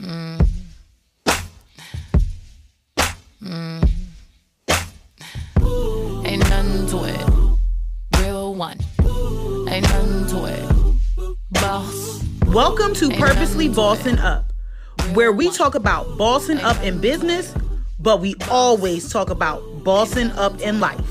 Mm. Mm. Ain't nothing to it. Real one. Ain't nothing to it. Boss. Welcome to Purposely Bossing Up, where we talk about bossing up in business, but we always talk about bossing up in life.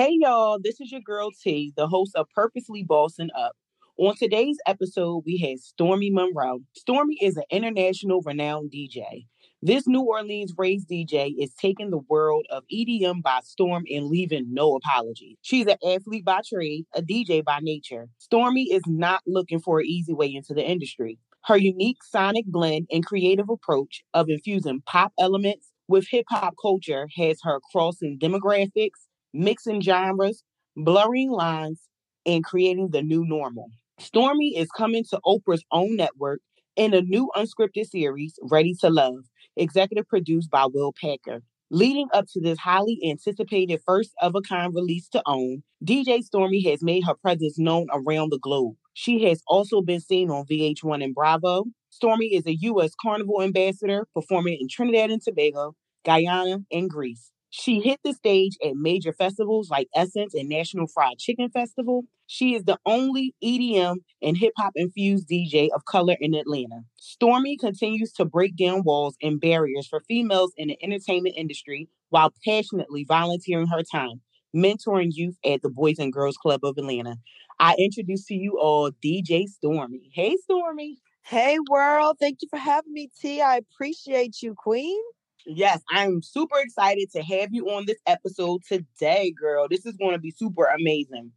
Hey y'all, this is your girl T, the host of Purposely Bossing Up. On today's episode, we had Stormy Monroe. Stormy is an international renowned DJ. This New Orleans raised DJ is taking the world of EDM by storm and leaving no apology. She's an athlete by trade, a DJ by nature. Stormy is not looking for an easy way into the industry. Her unique sonic blend and creative approach of infusing pop elements with hip hop culture has her crossing demographics, mixing genres, blurring lines, and creating the new normal. Stormy is coming to Oprah's own network in a new unscripted series, Ready to Love, executive produced by Will Packer. Leading up to this highly anticipated first of a kind release to OWN, DJ Stormy has made her presence known around the globe. She has also been seen on VH1 and Bravo. Stormy is a U.S. Carnival ambassador performing in Trinidad and Tobago, Guyana, and Greece. She hit the stage at major festivals like Essence and National Fried Chicken Festival. She is the only EDM and hip hop infused DJ of color in Atlanta. Stormy continues to break down walls and barriers for females in the entertainment industry while passionately volunteering her time, mentoring youth at the Boys and Girls Club of Atlanta. I introduce to you all DJ Stormy. Hey, Stormy. Hey, world. Thank you for having me, T. I appreciate you, Queen. Yes, I'm super excited to have you on this episode today, girl. This is going to be super amazing.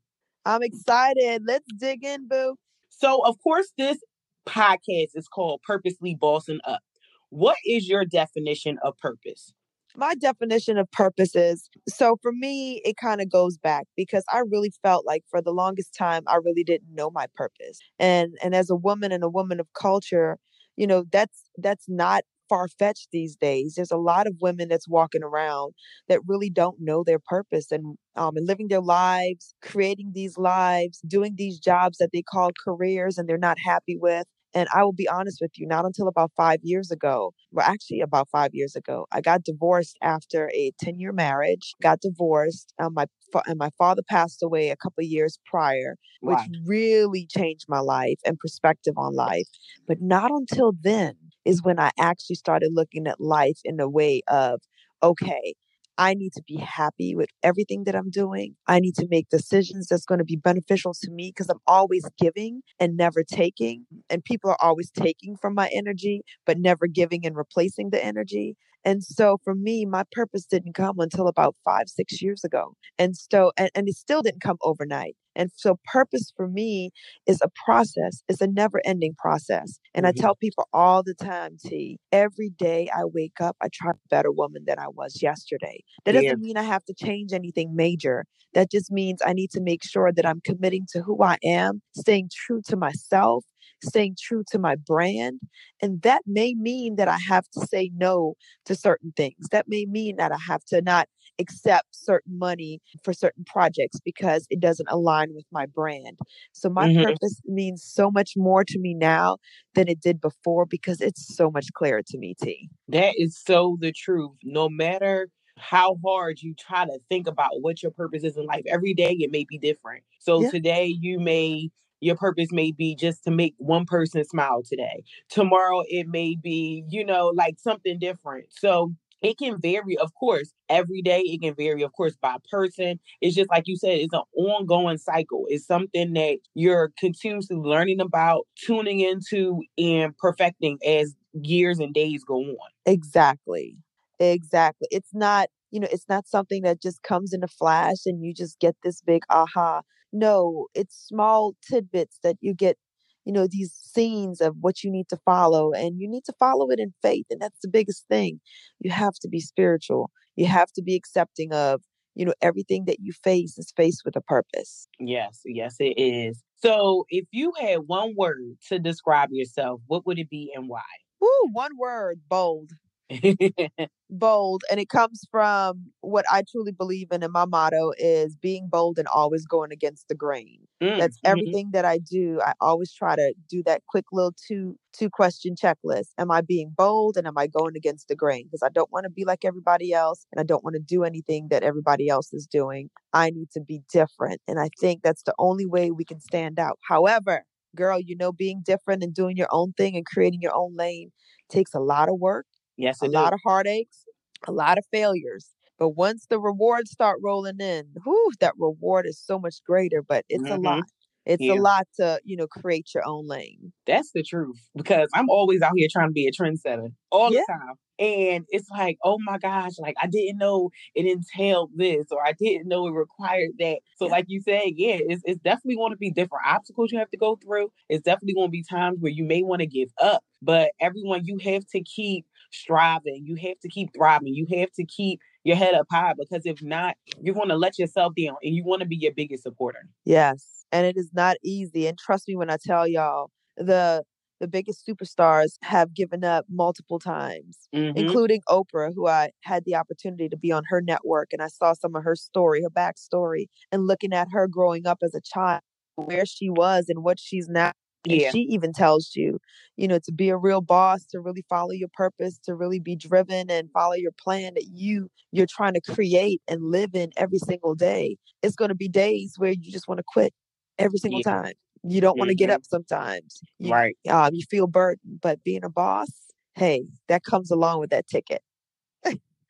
I'm excited. Let's dig in, boo. So, of course, this podcast is called Purposely Bossing Up. What is your definition of purpose? My definition of purpose is so for me, it kind of goes back because I really felt like for the longest time, I really didn't know my purpose. And and as a woman and a woman of culture, you know, that's that's not far fetched these days. There's a lot of women that's walking around that really don't know their purpose and um, and living their lives, creating these lives, doing these jobs that they call careers and they're not happy with. And I will be honest with you, not until about five years ago, well, actually about five years ago, I got divorced after a 10 year marriage, got divorced. Um, my, and my father passed away a couple years prior, which wow. really changed my life and perspective on life. But not until then is when I actually started looking at life in a way of, okay, I need to be happy with everything that I'm doing. I need to make decisions that's going to be beneficial to me because I'm always giving and never taking. And people are always taking from my energy, but never giving and replacing the energy. And so for me, my purpose didn't come until about five, six years ago. And so, and, and it still didn't come overnight. And so purpose for me is a process. It's a never ending process. And mm-hmm. I tell people all the time, T, every day I wake up, I try a better woman than I was yesterday. That doesn't mean I have to change anything major. That just means I need to make sure that I'm committing to who I am, staying true to myself, staying true to my brand. And that may mean that I have to say no to certain things. That may mean that I have to not accept certain money for certain projects because it doesn't align with my brand. So my mm-hmm. purpose means so much more to me now than it did before because it's so much clearer to me, T. That is so the truth. No matter how hard you try to think about what your purpose is in life, every day it may be different. So yeah. today you may your purpose may be just to make one person smile today. Tomorrow it may be, you know, like something different. So it can vary, of course, every day. It can vary, of course, by person. It's just like you said, it's an ongoing cycle. It's something that you're continuously learning about, tuning into, and perfecting as years and days go on. Exactly. Exactly. It's not, you know, it's not something that just comes in a flash and you just get this big aha. No, it's small tidbits that you get, you know, these scenes of what you need to follow, and you need to follow it in faith. And that's the biggest thing. You have to be spiritual, you have to be accepting of, you know, everything that you face is faced with a purpose. Yes, yes, it is. So if you had one word to describe yourself, what would it be and why? Ooh, one word bold. bold and it comes from what i truly believe in and my motto is being bold and always going against the grain. Mm, that's mhm. everything that i do. I always try to do that quick little two two question checklist. Am i being bold and am i going against the grain? Because i don't want to be like everybody else and i don't want to do anything that everybody else is doing. I need to be different and i think that's the only way we can stand out. However girl you know being different and doing your own thing and creating your own lane takes a lot of work Yes, a it lot do. of heartaches, a lot of failures. But once the rewards start rolling in, whew, that reward is so much greater. But it's a Mhm. lot. It's Yeah. a lot to, you know, create your own lane. That's the truth because I'm always out here trying to be a trendsetter all Yeah. the time. And it's like, oh my gosh, like I didn't know it entailed this or I didn't know it required that. So, Yeah. like you said, yeah, it's, it's definitely going to be different obstacles you have to go through. It's definitely going to be times where you may want to give up. But everyone, you have to keep striving. You have to keep thriving. You have to keep your head up high because if not, you're going to let yourself down and you want to be your biggest supporter. Yes. And it is not easy. And trust me when I tell y'all, the the biggest superstars have given up multiple times. Mhm. including Oprah, who I had the opportunity to be on her network and I saw some of her story, her backstory, and looking at her growing up as a child, where she was and what she's now. And Yeah. she even tells you, you know, to be a real boss, to really follow your purpose, to really be driven and follow your plan that you you're trying to create and live in every single day. It's going to be days where you just want to quit every single Yeah. time. You don't want to get up sometimes. You, Right. um, you feel burdened, but being a boss, hey, that comes along with that ticket.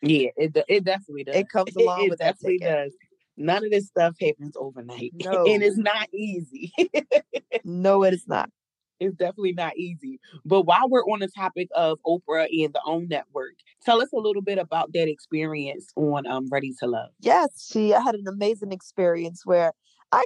Yeah, it it definitely does. It comes along it with that ticket. does. None of this stuff happens overnight, No. and it's not easy. No, it is not. it's definitely not easy. But while we're on the topic of Oprah and the OWN Network, tell us a little bit about that experience on um Ready to Love. Yes, she I had an amazing experience where I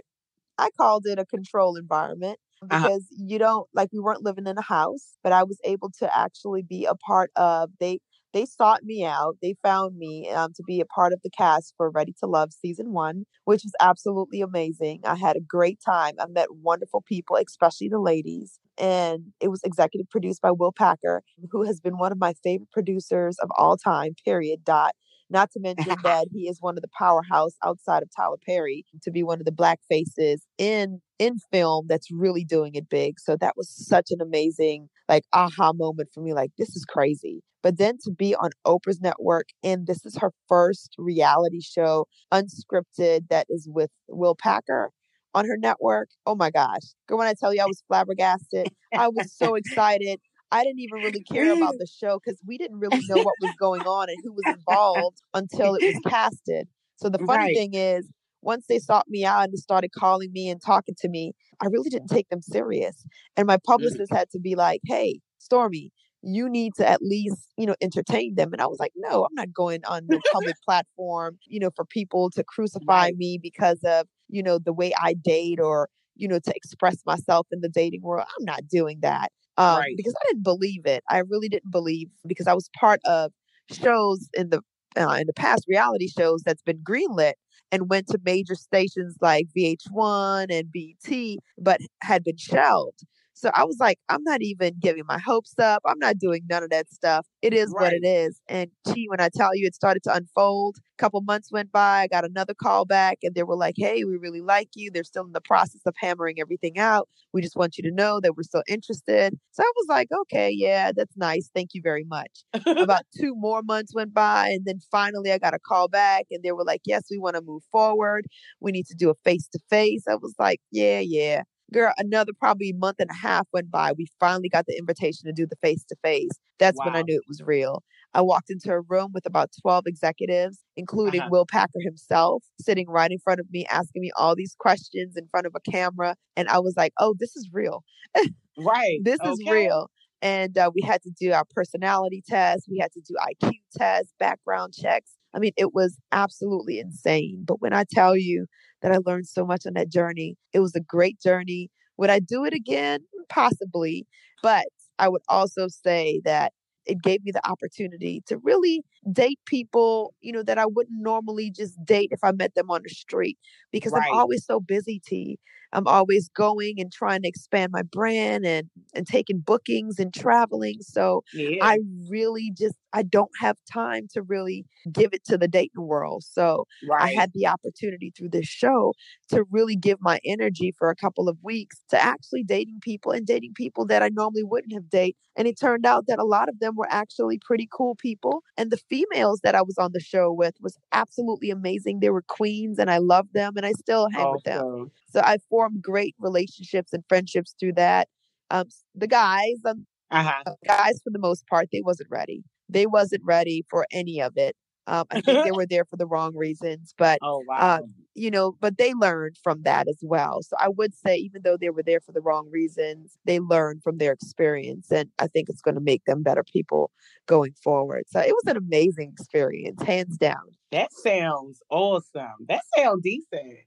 I called it a control environment Uh-huh. because you don't like we weren't living in a house, but I was able to actually be a part of they they sought me out. They found me um, to be a part of the cast for Ready to Love season one, which was absolutely amazing. I had a great time. I met wonderful people, especially the ladies. And it was executive produced by Will Packer, who has been one of my favorite producers of all time, period. Dot. Not to mention that he is one of the powerhouse outside of Tyler Perry to be one of the black faces in in film that's really doing it big. So that was such an amazing like aha moment for me. Like this is crazy. But then to be on Oprah's network and this is her first reality show, unscripted, that is with Will Packer on her network. Oh my gosh. Girl, when I tell you I was flabbergasted, I was so excited. I didn't even really care about the show because we didn't really know what was going on and who was involved until it was casted. So the funny Right. thing is, once they sought me out and started calling me and talking to me, I really didn't take them serious. And my publicist had to be like, hey, Stormy, you need to at least, you know, entertain them. And I was like, no, I'm not going on the public platform, you know, for people to crucify me because of, you know, the way I date or, you know, to express myself in the dating world. I'm not doing that. Um, Right. because I didn't believe it. I really didn't believe because I was part of shows in the uh, in the past reality shows that's been greenlit and went to major stations like VH1 and BT, but had been shelved. So I was like, I'm not even giving my hopes up. I'm not doing none of that stuff. It is what it is. And gee, when I tell you it started to unfold, a couple months went by, I got another call back and they were like, Hey, we really like you. They're still in the process of hammering everything out. We just want you to know that we're still interested. So I was like, Okay, yeah, that's nice. Thank you very much about two more months went by and then finally i got a call back and they were like yes we want to move forward we need to do a face to face i was like yeah yeah girl another probably month and a half went by we finally got the invitation to do the face to face that's when i knew it was real i walked into a room with about 12 executives including Uh-huh. will packer himself sitting right in front of me asking me all these questions in front of a camera and i was like oh this is real right. this is real. And uh, we had to do our personality test. We had to do IQ tests, background checks. I mean, it was absolutely insane. But when I tell you that I learned so much on that journey, it was a great journey. Would I do it again? Possibly. But I would also say that it gave me the opportunity to really date people, you know, that I wouldn't normally just date if I met them on the street because Right. I'm always so busy, T. I'm always going and trying to expand my brand and and taking bookings and traveling. So Yeah. I really just I don't have time to really give it to the dating world. So I had the opportunity through this show to really give my energy for a couple of weeks to actually dating people and dating people that I normally wouldn't have date. And it turned out that a lot of them were actually pretty cool people. And the females that I was on the show with was absolutely amazing. They were queens and I loved them and I still hang with them. So I formed great relationships and friendships through that. Um, the guys, um, Uh-huh. uh, guys for the most part, they wasn't ready. They wasn't ready for any of it. Um, I think they were there for the wrong reasons, but Oh wow. you know, but they learned from that as well. So I would say, even though they were there for the wrong reasons, they learned from their experience, and I think it's going to make them better people going forward. So it was an amazing experience, hands down. that sounds awesome. That sounds decent.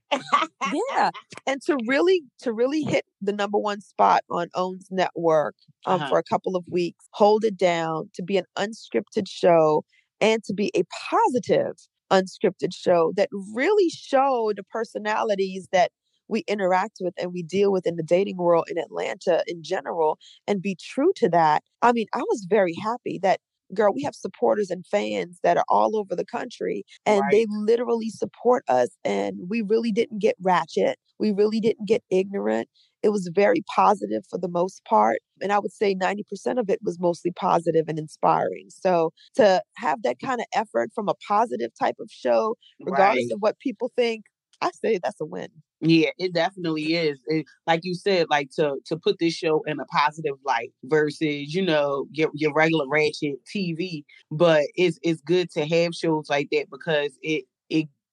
yeah and to really to really hit the number one spot on OWN's network um, Uh-huh. for a couple of weeks hold it down to be an unscripted show and to be a positive unscripted show that really showed the personalities that we interact with and we deal with in the dating world in Atlanta in general and be true to that. I mean, I was very happy that girl, we have supporters and fans that are all over the country and they literally support us and we really didn't get ratchet. We really didn't get ignorant. It was very positive for the most part. And I would say 90% of it was mostly positive and inspiring. So to have that mm. kind of effort from a positive type of show, regardless Right. of what people think, I say that's a win. Yeah, it definitely is. It, like you said, like to to put this show in a positive light versus you know your your regular ratchet TV. But it's it's good to have shows like that because it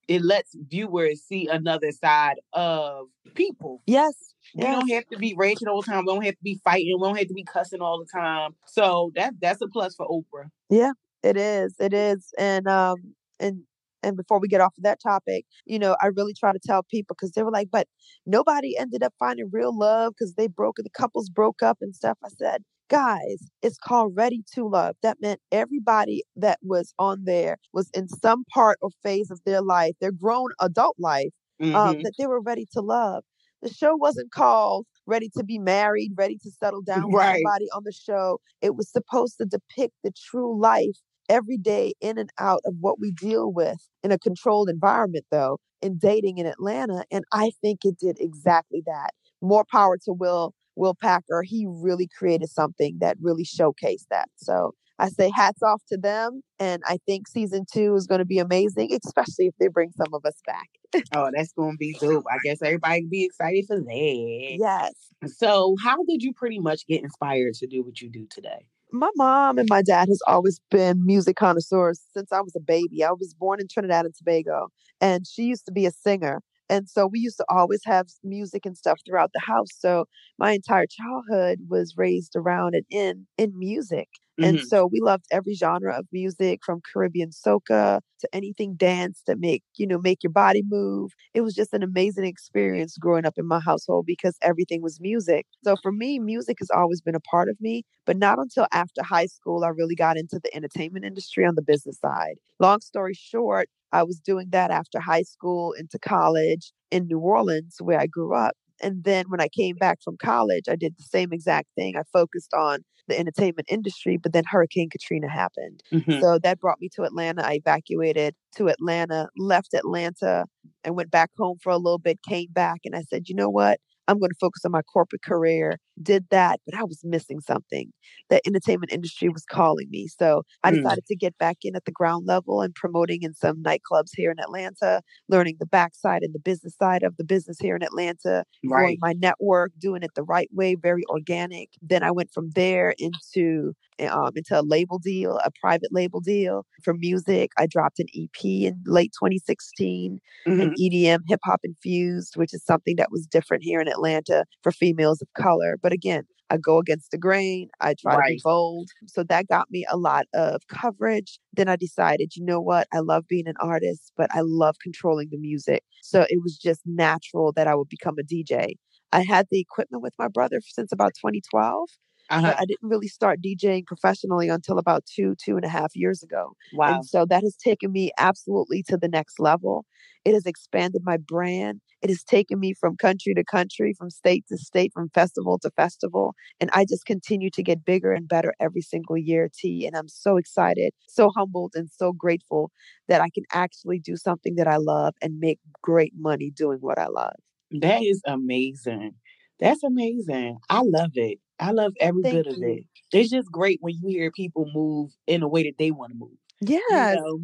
it lets viewers see another side of people. Yes. We yes. don't have to be raging all the time. We don't have to be fighting. We don't have to be cussing all the time. So that that's a plus for Oprah. Yeah, it is. It is. And um and and before we get off of that topic, you know, I really try to tell people because they were like, but nobody ended up finding real love because they broke the couples broke up and stuff. I said, guys, it's called Ready to Love. That meant everybody that was on there was in some part or phase of their life, their grown adult life, um, Mhm. that they were ready to love. The show wasn't called Ready to Be Married, Ready to Settle Down with Right. somebody on the show. It was supposed to depict the true life every day in and out of what we deal with in a controlled environment, though, in dating in Atlanta. And I think it did exactly that. More power to Will Will Packer. He really created something that really showcased that. So I say hats off to them. And I think season two is going to be amazing, especially if they bring some of us back. Oh, that's gonna be dope. I guess everybody can be excited for that. Yes. So, how did you pretty much get inspired to do what you do today? my mom and my dad has always been music connoisseurs since I was a baby. I was born in Trinidad and Tobago, and she used to be a singer. And so we used to always have music and stuff throughout the house. So my entire childhood was raised around and in in music. And Mhm. so we loved every genre of music from Caribbean soca to anything dance that make, you know, make your body move. It was just an amazing experience growing up in my household because everything was music. So for me, music has always been a part of me, but not until after high school I really got into the entertainment industry on the business side. Long story short, I was doing that after high school into college in New Orleans where I grew up. And then when I came back from college, I did the same exact thing. I focused on the entertainment industry, but then Hurricane Katrina happened. Mhm. So that brought me to Atlanta. I evacuated to Atlanta, left Atlanta, and went back home for a little bit, came back, and I said, you know what? I'm going to focus on my corporate career. Did that, but I was missing something. The entertainment industry was calling me. So I Mm. decided to get back in at the ground level and promoting in some nightclubs here in Atlanta, learning the backside and the business side of the business here in Atlanta, growing my network, doing it the right way, very organic. Then I went from there into um, into a label deal, a private label deal for music. I dropped an EP in late 2016, Mhm. an EDM hip hop infused, which is something that was different here in Atlanta for females of color. But again, I go against the grain. I try to be bold. So that got me a lot of coverage. Then I decided, you know what? I love being an artist, but I love controlling the music. So it was just natural that I would become a DJ. I had the equipment with my brother since about 2012. Uh-huh. I didn't really start DJing professionally until about two, two and a half years ago. Wow. And so that has taken me absolutely to the next level. It has expanded my brand. It has taken me from country to country, from state to state, from festival to festival. And I just continue to get bigger and better every single year, T. And I'm so excited, so humbled, and so grateful that I can actually do something that I love and make great money doing what I love. That is amazing. That's amazing. I love it. I love every Thank bit of you. it. It's just great when you hear people move in a way that they want to move. Yeah. You know?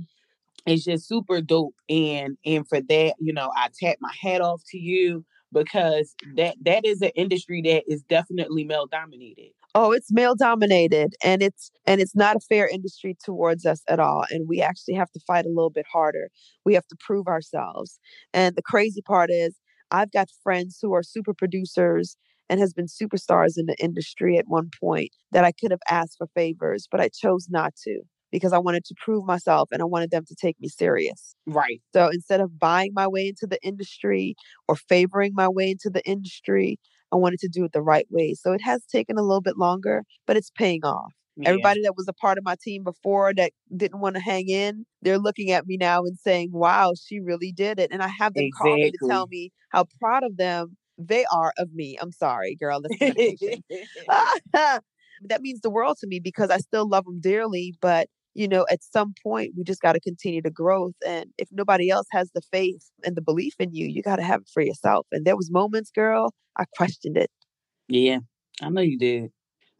It's just super dope. And and for that, you know, I tap my hat off to you because that that is an industry that is definitely male dominated. Oh, it's male dominated and it's and it's not a fair industry towards us at all and we actually have to fight a little bit harder. We have to prove ourselves. And the crazy part is I've got friends who are super producers and has been superstars in the industry at one point that I could have asked for favors, but I chose not to because I wanted to prove myself and I wanted them to take me serious. Right. So instead of buying my way into the industry or favoring my way into the industry, I wanted to do it the right way. So it has taken a little bit longer, but it's paying off. Yeah. Everybody that was a part of my team before that didn't want to hang in, they're looking at me now and saying, wow, she really did it. And I have them exactly. call me to tell me how proud of them they are of me. I'm sorry, girl. that means the world to me because I still love them dearly. But, you know, at some point, we just got to continue to growth. And if nobody else has the faith and the belief in you, you got to have it for yourself. And there was moments, girl, I questioned it. Yeah, I know you did.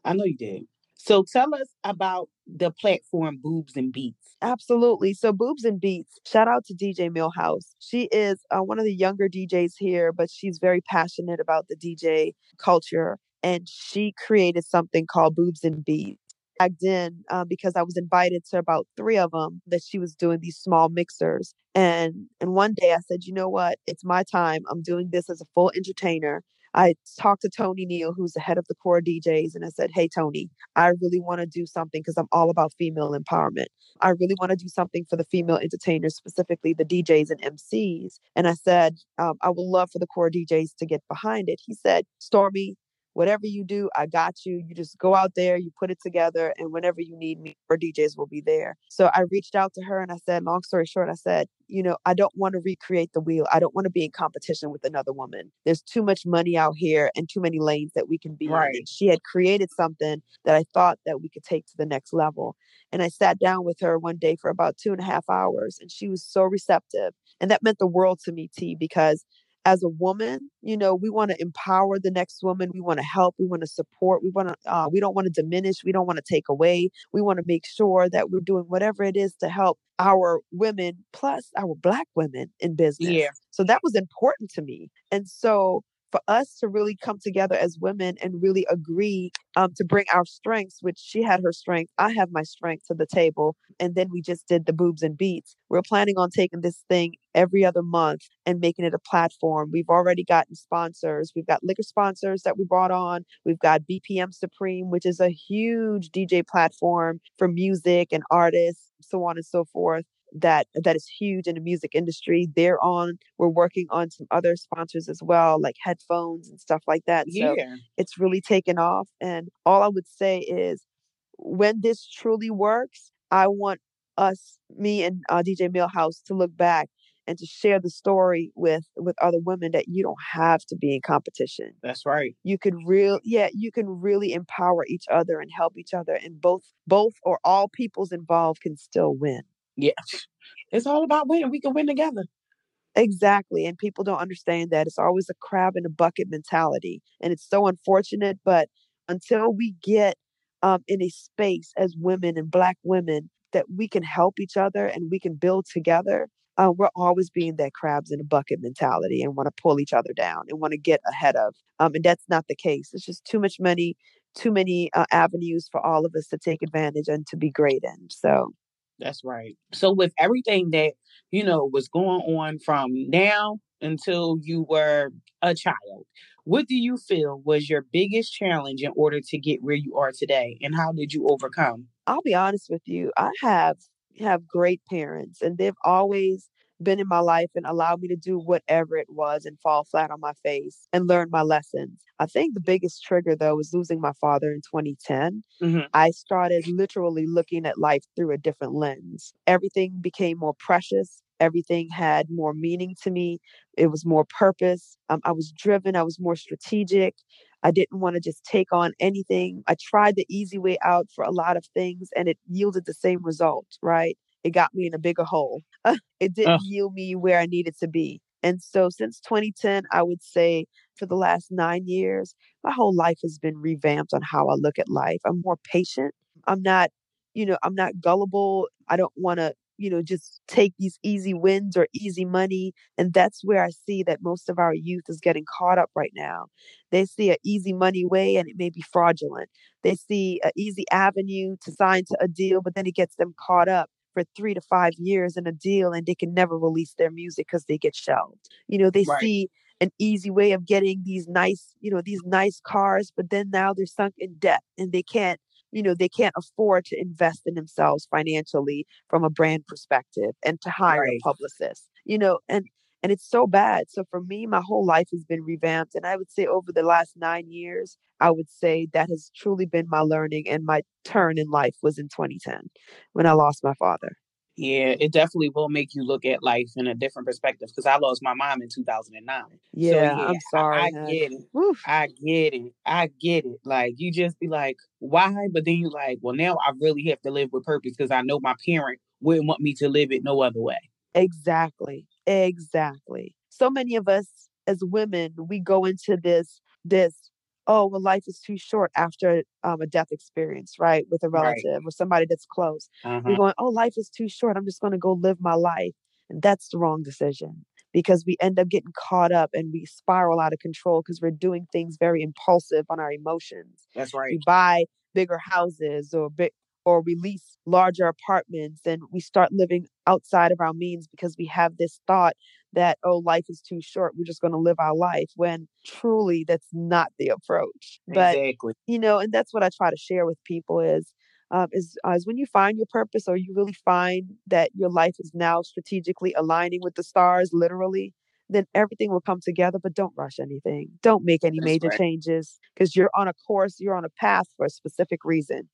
I know you did. So tell us about the platform Boobs and Beats. Absolutely. So Boobs and Beats, shout out to DJ Millhouse. She is uh, one of the younger DJs here, but she's very passionate about the DJ culture. And she created something called Boobs and Beats. Back then, uh, because I was invited to about three of them, that she was doing these small mixers. And and one day I said, you know what? It's my time. I'm doing this as a full entertainer. I talked to Tony Neal, who's the head of the core DJs, and I said, Hey, Tony, I really want to do something because I'm all about female empowerment. I really want to do something for the female entertainers, specifically the DJs and MCs. And I said, um, I would love for the core DJs to get behind it. He said, Stormy, whatever you do, I got you. You just go out there, you put it together, and whenever you need me, our DJs will be there. So I reached out to her and I said, long story short, I said, you know, I don't want to recreate the wheel. I don't want to be in competition with another woman. There's too much money out here and too many lanes that we can be right. in. She had created something that I thought that we could take to the next level. And I sat down with her one day for about two and a half hours, and she was so receptive. And that meant the world to me, T, because as a woman, you know, we want to empower the next woman. We want to help. We want to support. We want to. Uh, we don't want to diminish. We don't want to take away. We want to make sure that we're doing whatever it is to help our women, plus our black women in business. Yeah. So that was important to me, and so for us to really come together as women and really agree um, to bring our strengths, which she had her strength, I have my strength to the table. And then we just did the boobs and beats. We're planning on taking this thing every other month and making it a platform. We've already gotten sponsors. We've got liquor sponsors that we brought on. We've got BPM Supreme, which is a huge DJ platform for music and artists, so on and so forth that that is huge in the music industry. They're on. We're working on some other sponsors as well, like headphones and stuff like that. So it's really taken off. And all I would say is, when this truly works, I want us, me and uh, DJ Millhouse, to look back and to share the story with with other women that you don't have to be in competition. That's right. You could real yeah, you can really empower each other and help each other and both both or all peoples involved can still win. Yeah. It's all about winning. We can win together. Exactly. And people don't understand that. It's always a crab in a bucket mentality. And it's so unfortunate. But until we get um, in a space as women and Black women that we can help each other and we can build together, uh, we're always being that crabs in a bucket mentality and want to pull each other down and want to get ahead of. Um, and that's not the case. It's just too much money, too many uh, avenues for all of us to take advantage and to be great in. So that's right. So with everything that, you know, was going on from now until you were a child, what do you feel was your biggest challenge in order to get where you are today and how did you overcome? I'll be honest with you. I have have great parents and they've always been in my life and allowed me to do whatever it was and fall flat on my face and learn my lessons. I think the biggest trigger though was losing my father in 2010. Mm-hmm. I started literally looking at life through a different lens. Everything became more precious. Everything had more meaning to me. It was more purpose. Um, I was driven. I was more strategic. I didn't want to just take on anything. I tried the easy way out for a lot of things and it yielded the same result, right? It got me in a bigger hole. Uh, it didn't Ugh. yield me where I needed to be. And so since 2010, I would say for the last nine years, my whole life has been revamped on how I look at life. I'm more patient. I'm not, you know, I'm not gullible. I don't want to, you know, just take these easy wins or easy money. And that's where I see that most of our youth is getting caught up right now. They see an easy money way and it may be fraudulent. They see an easy avenue to sign to a deal, but then it gets them caught up for three to five years in a deal and they can never release their music because they get shelved. You know, they Right. see an easy way of getting these nice, you know, these nice cars, but then now they're sunk in debt and they can't, you know, they can't afford to invest in themselves financially from a brand perspective and to hire Right. a publicist. You know, and and it's so bad. So for me, my whole life has been revamped. And I would say over the last nine years, I would say that has truly been my learning and my turn in life was in 2010 when I lost my father. Yeah, it definitely will make you look at life in a different perspective because I lost my mom in 2009. Yeah, so, yeah I'm sorry. I, hon. get it. Woof. I get it. I get it. Like you just be like, why? But then you like, well, now I really have to live with purpose because I know my parent wouldn't want me to live it no other way. Exactly. Exactly. So many of us as women, we go into this this oh well life is too short after um, a death experience, right? With a Right. relative or somebody that's close. Uh-huh. We're going, oh life is too short. I'm just going to go live my life. And that's the wrong decision because we end up getting caught up and we spiral out of control because we're doing things very impulsive on our emotions That's right. we buy bigger houses or big or we lease larger apartments and we start living outside of our means because we have this thought that oh life is too short we're just going to live our life when truly that's not the approach but exactly. you know and that's what i try to share with people is um, is, uh, is when you find your purpose or you really find that your life is now strategically aligning with the stars literally then everything will come together but don't rush anything don't make any That's major right. changes because you're on a course you're on a path for a specific reason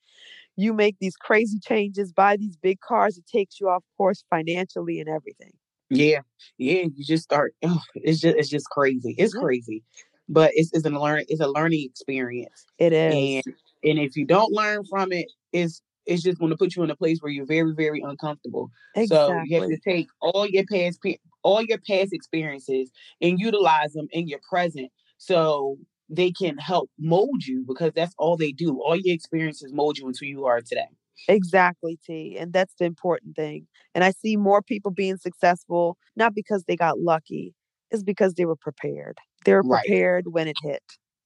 you make these crazy changes buy these big cars it takes you off course financially and everything Yeah, yeah. You just start. Oh, it's just it's just crazy. It's Yeah. crazy, but it's it's a learn it's a learning experience. it is and and if you don't learn from it, it's it's just going to put you in a place where you're very very uncomfortable. So you have to take all your past all your past experiences and utilize them in your present, so they can help mold you because that's all they do. All your experiences mold you into who you are today. Exactly, T. And that's the important thing. And I see more people being successful, not because they got lucky, it's because they were prepared. They were Right. prepared when it hit.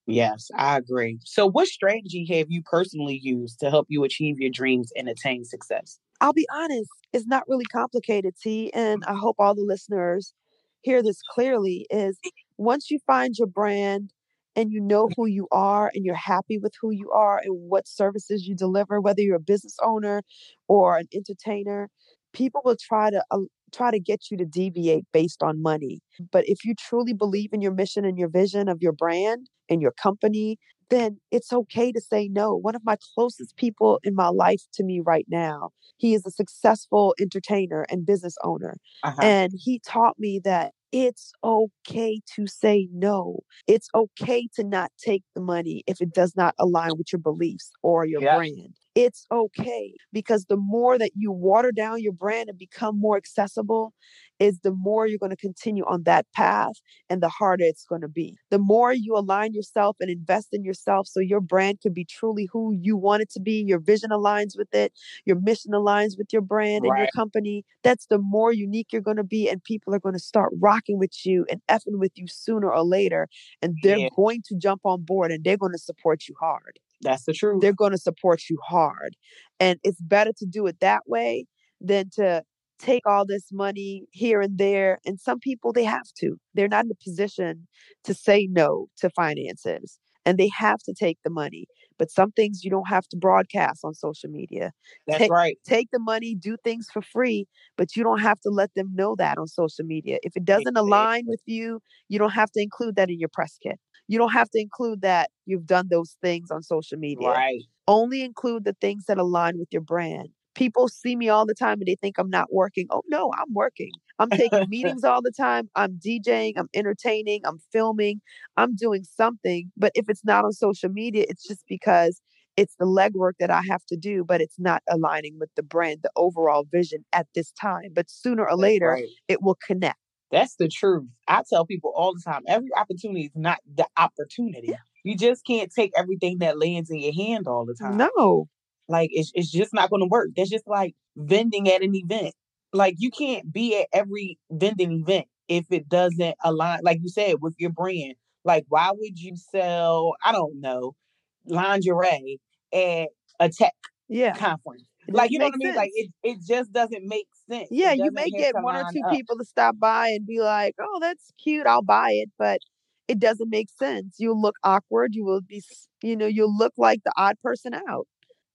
Yes, I agree. So, what strategy have you personally used to help you achieve your dreams and attain success? I'll be honest, it's not really complicated, T. And mm. I hope all the listeners hear this clearly is once you find your brand and you know who you are and you're happy with who you are and what services you deliver, whether you're a business owner or an entertainer, people will try to uh, try to get you to deviate based on money. But if you truly believe in your mission and your vision of your brand and your company, then it's okay to say no. One of my closest people in my life to me right now, he is a successful entertainer and business owner. Uh-huh. And he taught me that it's okay to say no. It's okay to not take the money if it does not align with your beliefs or your brand. It's okay because the more that you water down your brand and become more accessible, is the more you're going to continue on that path and the harder it's going to be. The more you align yourself and invest in yourself so your brand can be truly who you want it to be, your vision aligns with it, your mission aligns with your brand and your company, that's the more unique you're going to be. And people are going to start rocking with you and effing with you sooner or later. And they're Yeah. going to jump on board and they're going to support you hard. That's the truth. They're going to support you hard. And it's better to do it that way than to take all this money here and there. And some people, they have to. They're not in a position to say no to finances and they have to take the money. but some things you don't have to broadcast on social media. That's take, right. Take the money, do things for free, but you don't have to let them know that on social media. If it doesn't Exactly. align with you, you don't have to include that in your press kit. You don't have to include that you've done those things on social media. Right. Only include the things that align with your brand. People see me all the time and they think I'm not working. Oh no, I'm working. I'm taking meetings all the time. I'm DJing, I'm entertaining, I'm filming, I'm doing something. But if it's not on social media, it's just because it's the legwork that I have to do, but it's not aligning with the brand, the overall vision at this time. But sooner or later, right. it will connect. That's the truth. I tell people all the time every opportunity is not the opportunity. You just can't take everything that lands in your hand all the time. No. Like it's it's just not going to work. That's just like vending at an event. Like you can't be at every vending event if it doesn't align, like you said, with your brand. Like why would you sell? I don't know, lingerie at a tech Yeah. conference? Like you know what I mean? Like it it just doesn't make sense. Yeah, you may get one or two up. people to stop by and be like, "Oh, that's cute. I'll buy it," but it doesn't make sense. You'll look awkward. You will be, you know, you'll look like the odd person out.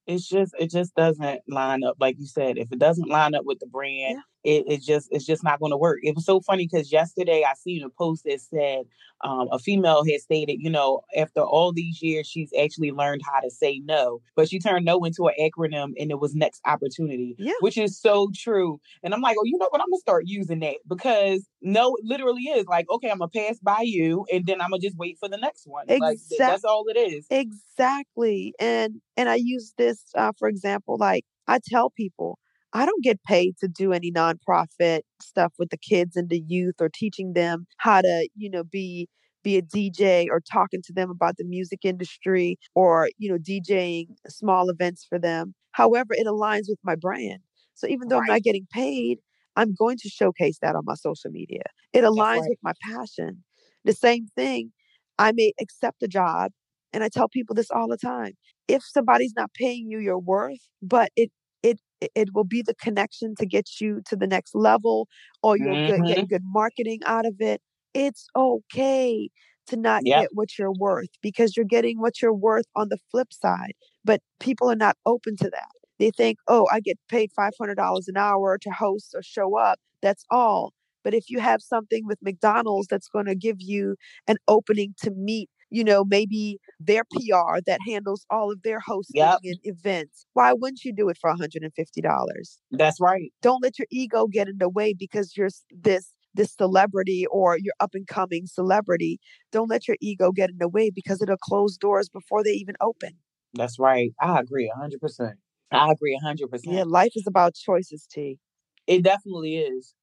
it's just it just doesn't line up like you said if it doesn't line up with the brand it, it just it's just not going to work it was so funny because yesterday i seen a post that said um, a female had stated you know after all these years she's actually learned how to say no but she turned no into an acronym and it was next opportunity Yeah. which is so true and i'm like oh you know what i'm gonna start using that because no it literally is like okay i'm gonna pass by you and then i'm gonna just wait for the next one like that's all it is Exactly. And and I use this uh, for example. Like I tell people, I don't get paid to do any nonprofit stuff with the kids and the youth or teaching them how to, you know, be be a DJ or talking to them about the music industry or, you know, DJing small events for them. However, it aligns with my brand. So even though I'm not getting paid, I'm going to showcase that on my social media. It aligns right. with my passion. The same thing, I may accept a job and I tell people this all the time. If somebody's not paying you your worth, but it it it- will be the connection to get you to the next level or you'll get, mm-hmm. get good marketing out of it. It's okay to not Yep. get what you're worth because you're getting what you're worth on the flip side. But people are not open to that. They think, oh, I get paid $500 an hour to host or show up. That's all. But if you have something with McDonald's that's going to give you an opening to meet, you know, maybe their PR that handles all of their hosting Yep. and events, why wouldn't you do it for $150? that's right Don't let your ego get in the way because you're this this celebrity or you're up and coming celebrity. Don't let your ego get in the way because it'll close doors before they even open. That's right. I agree a hundred percent. I agree a hundred Yeah, life is about choices, T. It definitely is.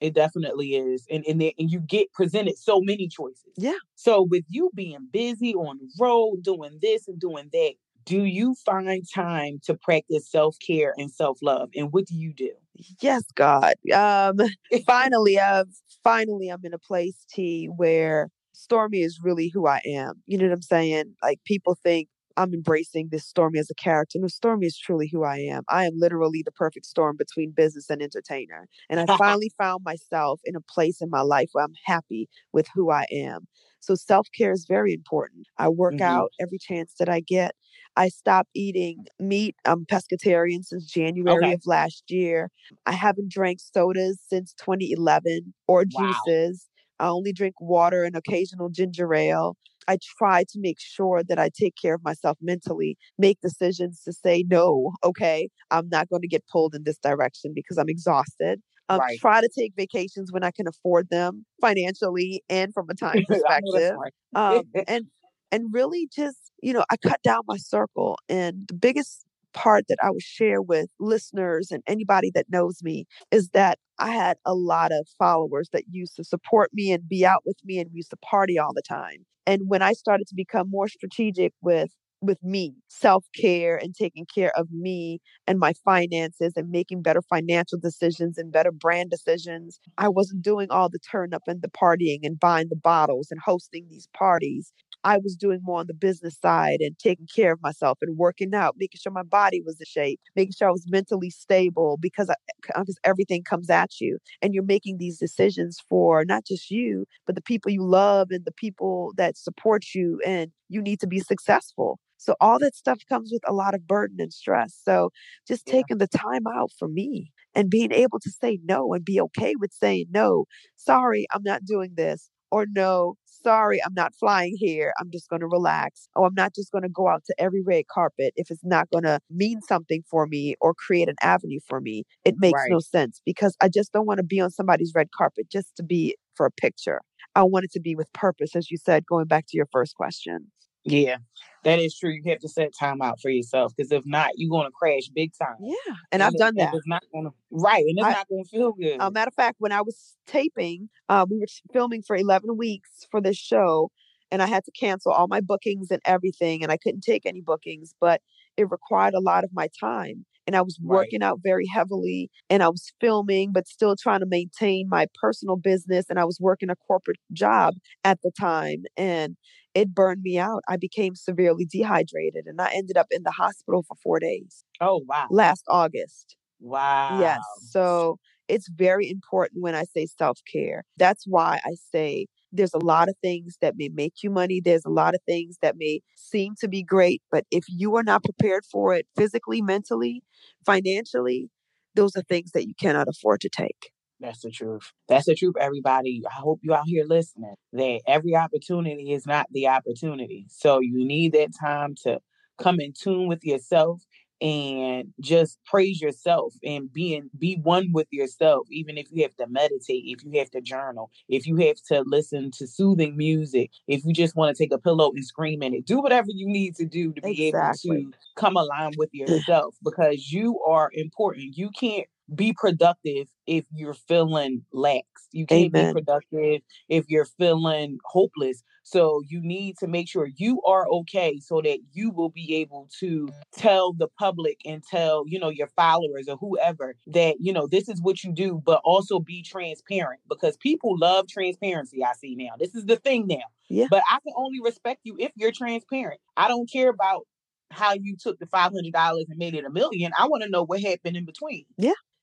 It definitely is. And and, and you get presented so many choices. Yeah. So with you being busy on the road, doing this and doing that, do you find time to practice self-care and self-love? And what do you do? Yes, God. Um, finally, I've finally I'm in a place, T, where Stormy is really who I am. You know what I'm saying? Like people think I'm embracing this Stormy as a character. No, Stormy is truly who I am. I am literally the perfect storm between business and entertainer. And I finally found myself in a place in my life where I'm happy with who I am. So self care is very important. I work Mhm. out every chance that I get. I stopped eating meat. I'm pescatarian since January Okay. of last year. I haven't drank sodas since 2011 or Wow. juices. I only drink water and occasional ginger ale. I try to make sure that I take care of myself mentally, make decisions to say no, okay, I'm not going to get pulled in this direction because I'm exhausted. Um, Right. Try to take vacations when I can afford them financially and from a time I know that's perspective um, and and really just you know i cut down my circle and the biggest part that i would share with listeners and anybody that knows me is that i had a lot of followers that used to support me and be out with me and used to party all the time. And when i started to become more strategic with with me self-care and taking care of me and my finances and making better financial decisions and better brand decisions i wasn't doing all the turn up and the partying and buying the bottles and hosting these parties I was doing more on the business side and taking care of myself and working out, making sure my body was in shape, making sure I was mentally stable because I, because everything comes at you and you're making these decisions for not just you, but the people you love and the people that support you and you need to be successful. So all that stuff comes with a lot of burden and stress. So just Yeah. taking the time out for me and being able to say no and be okay with saying no. Sorry, I'm not doing this. Or no, sorry, I'm not flying here. I'm just going to relax. Oh, I'm not just going to go out to every red carpet if it's not going to mean something for me or create an avenue for me. It makes no sense because I just don't want to be on somebody's red carpet just to be for a picture. I want it to be with purpose, as you said, going back to your first question. Yeah, that is true. You have to set time out for yourself because if not, you're going to crash big time. Yeah. And I've it- done that. It's not going to right, and it's I- not going to feel good. Uh, matter of fact, when I was taping, uh, we were filming for 11 weeks for this show, and I had to cancel all my bookings and everything, and I couldn't take any bookings, but it required a lot of my time. And I was Right. working out very heavily, and I was filming, but still trying to maintain my personal business. And I was working a corporate job at the time, and it burned me out. I became severely dehydrated, and I ended up in the hospital for four days oh wow, last August. wow. Yes. So it's very important when I say self care. That's why I say there's a lot of things that may make you money. There's a lot of things that may seem to be great, but if you are not prepared for it physically, mentally, financially, those are things that you cannot afford to take. That's the truth. That's the truth, everybody. I hope you out here listening that every opportunity is not the opportunity. So you need that time to come in tune with yourself and just praise yourself and be in, be one with yourself even if you have to meditate if you have to journal if you have to listen to soothing music if you just want to take a pillow and scream in it do whatever you need to do to be Exactly. able to come aligned with yourself because you are important you can't be productive if you're feeling lax. You can't Amen. be productive if you're feeling hopeless. So you need to make sure you are okay so that you will be able to tell the public and tell, you know, your followers or whoever that, you know, this is what you do, but also be transparent because people love transparency. I see now. This is the thing now. Yeah. But I can only respect you if you're transparent. I don't care about how you took the $500 and made it a million. I want to know what happened in between.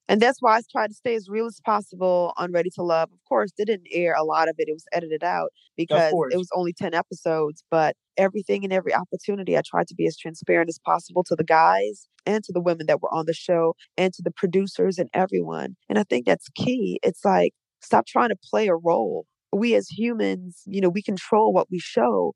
And that's why I tried to stay as real as possible on Ready to Love. Of course, they didn't air a lot of it. It was edited out because it was only 10 episodes. But everything and every opportunity, I tried to be as transparent as possible to the guys and to the women that were on the show and to the producers and everyone. And I think that's key. It's like, stop trying to play a role. We as humans, you know, we control what we show,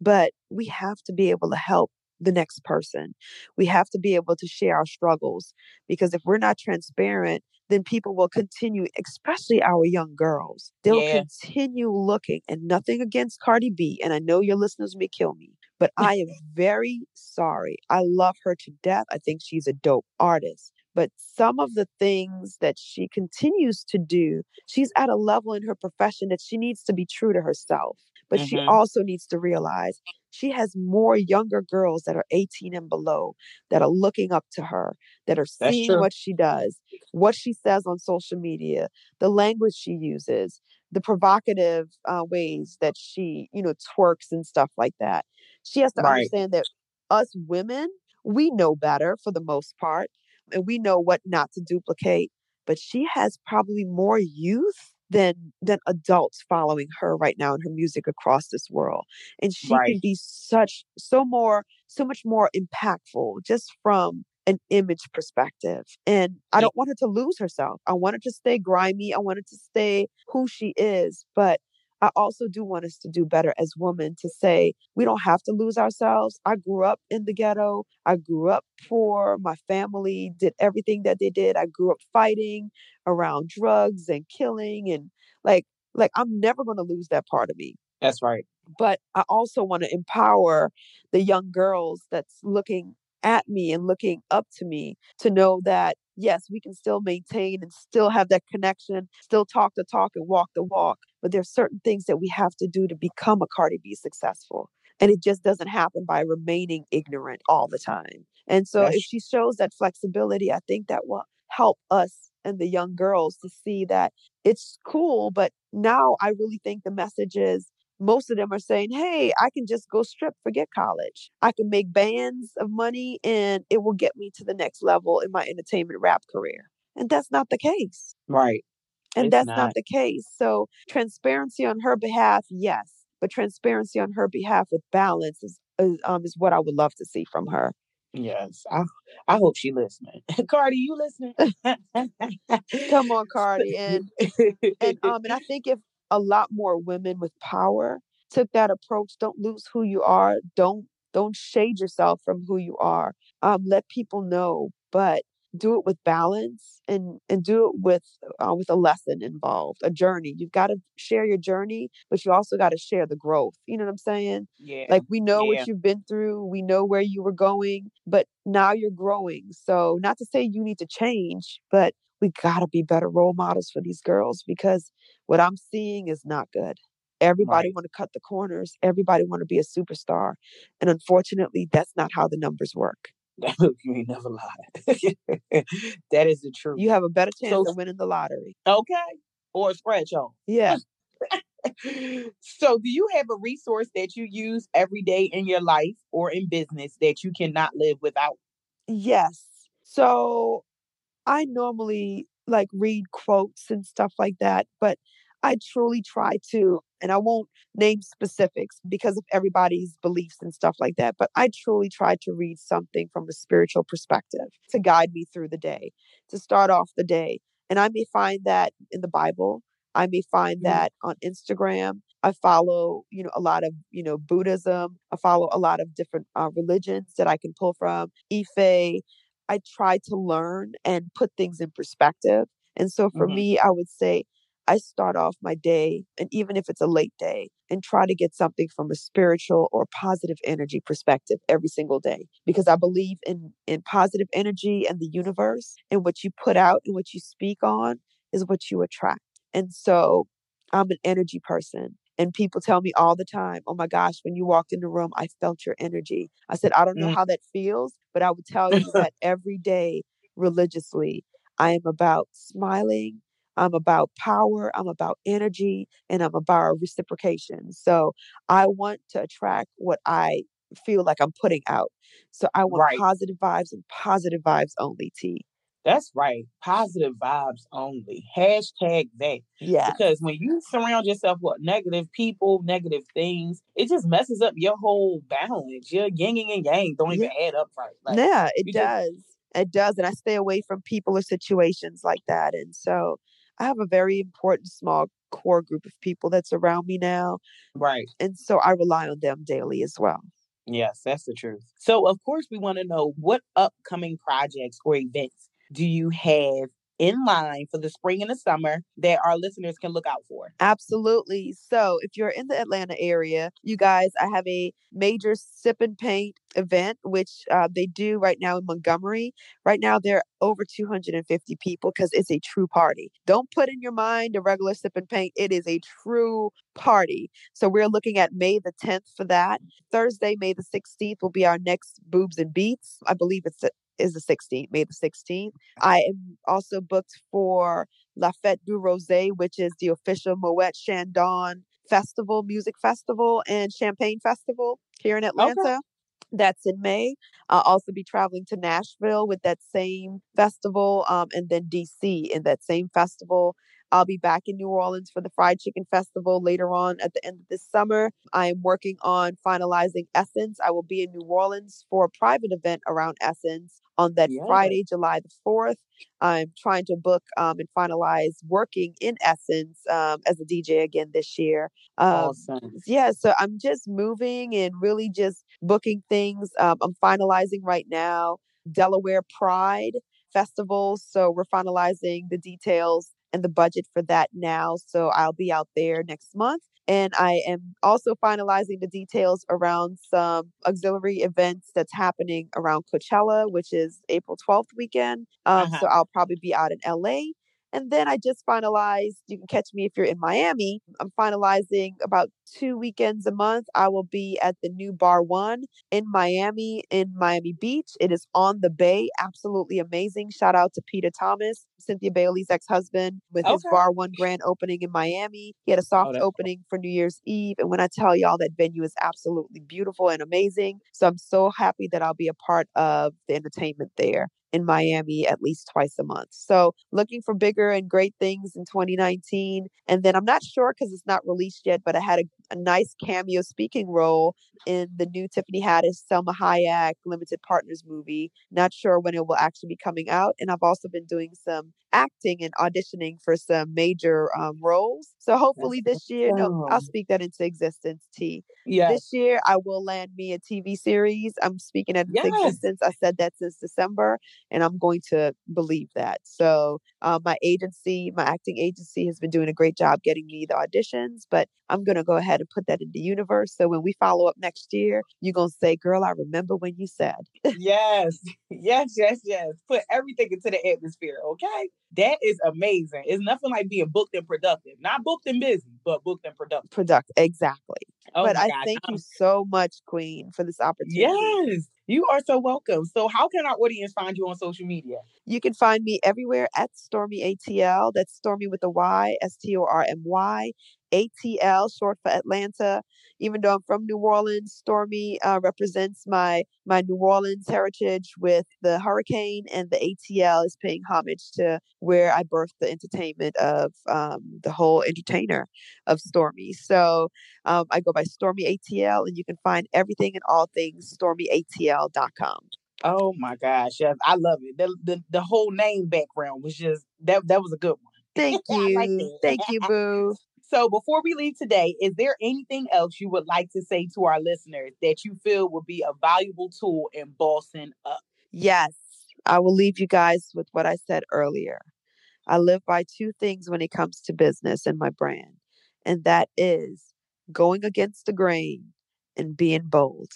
but we have to be able to help the next person. We have to be able to share our struggles because if we're not transparent, then people will continue, especially our young girls. They'll Yeah. continue looking, and nothing against Cardi B. And I know your listeners may kill me, but I am very sorry. I love her to death. I think she's a dope artist. But some of the things that she continues to do, she's at a level in her profession that she needs to be true to herself. But she Mhm. also needs to realize she has more younger girls that are 18 and below that are looking up to her, that are seeing what she does, what she says on social media, the language she uses, the provocative uh, ways that she, you know, twerks and stuff like that. She has to Right. understand that us women, we know better for the most part, and we know what not to duplicate. But she has probably more youth than than adults following her right now and her music across this world and she can be such so more so much more impactful just from an image perspective and i don't want her to lose herself. I want her to stay grimy. I want her to stay who she is but i also do want us to do better as women to say we don't have to lose ourselves. I grew up in the ghetto. I grew up poor. My family did everything that they did. I grew up fighting around drugs and killing and like like i'm never going to lose that part of me. That's right. but I also want to empower the young girls that's looking at me and looking up to me to know that yes, we can still maintain and still have that connection, still talk the talk and walk the walk, but there's certain things that we have to do to become a Cardi B successful. And it just doesn't happen by remaining ignorant all the time. And so if she shows that flexibility, I think that will help us and the young girls to see that it's cool, but now I really think the message is most of them are saying, hey, I can just go strip, forget college. I can make bands of money and it will get me to the next level in my entertainment rap career. And that's not the case. Right. And It's that's not. not. the case. So, transparency on her behalf, yes. But transparency on her behalf with balance is is, um, is what I would love to see from her. Yes, I I hope she listening. Cardi, you listening? Come on, Cardi, and and um and I think if a lot more women with power took that approach, don't lose who you are, don't don't shade yourself from who you are. Um, let people know, but do it with balance and and do it with uh, with a lesson involved a journey. You've got to share your journey but you also got to share the growth. You know what i'm saying? Yeah. Like we know yeah. what you've been through we know where you were going but now you're growing. So not to say you need to change but we got to be better role models for these girls because what i'm seeing is not good everybody Right. want to cut the corners everybody want to be a superstar and unfortunately that's not how the numbers work you ain't never lied. that is the truth. you have a better chance So- of winning the lottery okay, or a scratch on. yeah so, do you have a resource that you use every day in your life or in business that you cannot live without? Yes. So I normally like read quotes and stuff like that, but I truly try to, and I won't name specifics because of everybody's beliefs and stuff like that, but I truly try to read something from a spiritual perspective to guide me through the day, to start off the day. And I may find that in the Bible. I may find Mhm. that on Instagram. I follow, you know, a lot of, you know, Buddhism. I follow a lot of different uh, religions that I can pull from. Ife. I try to learn and put things in perspective. And so for Mhm. me, I would say I start off my day, and even if it's a late day, and try to get something from a spiritual or positive energy perspective every single day. Because I believe in in positive energy and the universe, and what you put out and what you speak on is what you attract. And so I'm an energy person. And people tell me all the time, oh my gosh, when you walked in the room, I felt your energy. I said, I don't know Mm. how that feels, but I would tell you that every day religiously, I am about smiling. I'm about power. I'm about energy and I'm about reciprocation. So I want to attract what I feel like I'm putting out. So I want Right. positive vibes and positive vibes only, T. That's right. Positive vibes only. Hashtag that. Yeah. Because when you surround yourself with negative people, negative things, it just messes up your whole balance. Your yin and yang don't even add up right. Like, yeah, it you just- does. It does. And I stay away from people or situations like that. And so I have a very important small core group of people that's around me now. right. And so I rely on them daily as well. Yes, that's the truth. So, of course, we want to know what upcoming projects or events do you have in line for the spring and the summer that our listeners can look out for? Absolutely. So, if you're in the Atlanta area, you guys, I have a major sip and paint event, which uh, they do right now in Montgomery. Right now, there are over 250 people because it's a true party. Don't put in your mind a regular sip and paint, it is a true party. So, we're looking at May the 10th for that. Thursday, May the 16th, will be our next Boobs and Beats. I believe it's is the 16th, May the 16th. I am also booked for La Fête du Rosé, which is the official Moet Chandon festival, music festival, and champagne festival here in Atlanta. That's in May. I'll also be traveling to Nashville with that same festival, um, and then DC in that same festival. I'll be back in New Orleans for the Fried Chicken Festival later on at the end of this summer. I am working on finalizing Essence. I will be in New Orleans for a private event around Essence on that Yeah. Friday, July the 4th. I'm trying to book um, and finalize working in Essence um, as a DJ again this year. Um, awesome. yeah, so I'm just moving and really just booking things. Um, I'm finalizing right now Delaware Pride Festival. So we're finalizing the details and the budget for that now. So I'll be out there next month. And I am also finalizing the details around some auxiliary events that's happening around Coachella, which is April 12th weekend. Um, Uh-huh. So I'll probably be out in LA. And then I just finalized, you can catch me if you're in Miami. I'm finalizing about two weekends a month. I will be at the new Bar One in Miami, in Miami Beach. It is on the bay. Absolutely amazing. Shout out to Peter Thomas, Cynthia Bailey's ex husband, with his Bar One grand opening in Miami. He had a oh, soft that's opening for New Year's Eve. And when I tell y'all that venue is absolutely beautiful and amazing. So I'm so happy that I'll be a part of the entertainment there in Miami at least twice a month. So looking for bigger and great things in 2019. And then I'm not sure because it's not released yet, but I had a a nice cameo speaking role in the new Tiffany Haddish Salma Hayek limited partners movie. Not sure when it will actually be coming out. And I've also been doing some acting and auditioning for some major um, roles. So hopefully this year, no, I'll speak that into existence, T. Yeah. This year, I will land me a TV series. I'm speaking at Yes. existence. I said that since December, and I'm going to believe that. So, uh, my agency, my acting agency, has been doing a great job getting me the auditions, but I'm going to go ahead and put that in the universe. So, when we follow up next year, you're going to say, Girl, I remember when you said. yes, yes, yes, yes. Put everything into the atmosphere, okay? That is amazing. It's nothing like being booked and productive. Not booked and busy, but booked and productive. Product, exactly. Oh but I God. thank you so much, Queen, for this opportunity. Yes, you are so welcome. So, how can our audience find you on social media? You can find me everywhere at Stormy ATL. That's Stormy with a Y, S T O R M Y, ATL, short for Atlanta. Even though I'm from New Orleans, Stormy uh, represents my my New Orleans heritage with the hurricane, and the ATL is paying homage to where I birthed the entertainment of um, the whole entertainer of Stormy. So um, I go by Stormy ATL, and you can find everything and all things StormyATL.com. Oh my gosh, yes, I love it. The, the the whole name background was just that that was a good one. Thank you. like. Thank you, Boo. So before we leave today, is there anything else you would like to say to our listeners that you feel would be a valuable tool in bossing up? Yes, I will leave you guys with what I said earlier. I live by two things when it comes to business and my brand, and that is going against the grain and being bold.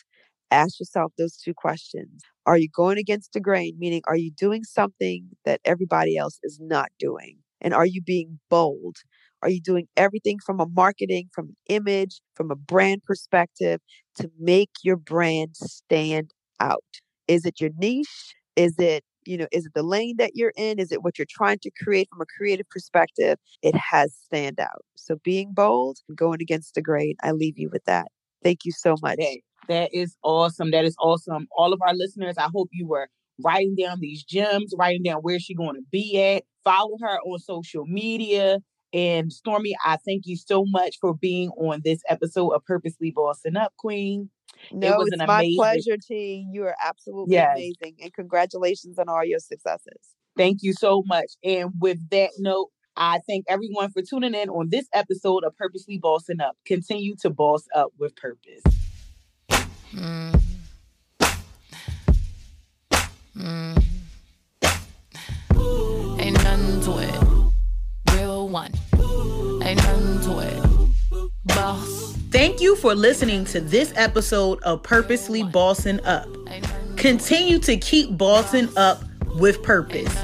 Ask yourself those two questions. Are you going against the grain? Meaning, are you doing something that everybody else is not doing? And are you being bold? Are you doing everything from a marketing, from an image, from a brand perspective to make your brand stand out? Is it your niche? Is it, you know, is it the lane that you're in? Is it what you're trying to create from a creative perspective? It has stand out. So being bold and going against the grain, I leave you with that. Thank you so much. That, that is awesome. That is awesome. All of our listeners, I hope you were writing down these gems, writing down where she's going to be at. Follow her on social media. And Stormy, I thank you so much for being on this episode of Purposely Bossing Up, Queen. No, was it's an my amazing- pleasure, T. You are absolutely Yes. amazing. And congratulations on all your successes. Thank you so much. And with that note, I thank everyone for tuning in on this episode of Purposely Bossing Up. Continue to boss up with purpose. Mm. Mm. Ain't nothing to it. One. Ain't nothing to it. Boss. Thank you for listening to this episode of Purposely Bossing Up. Continue to keep bossing up with purpose.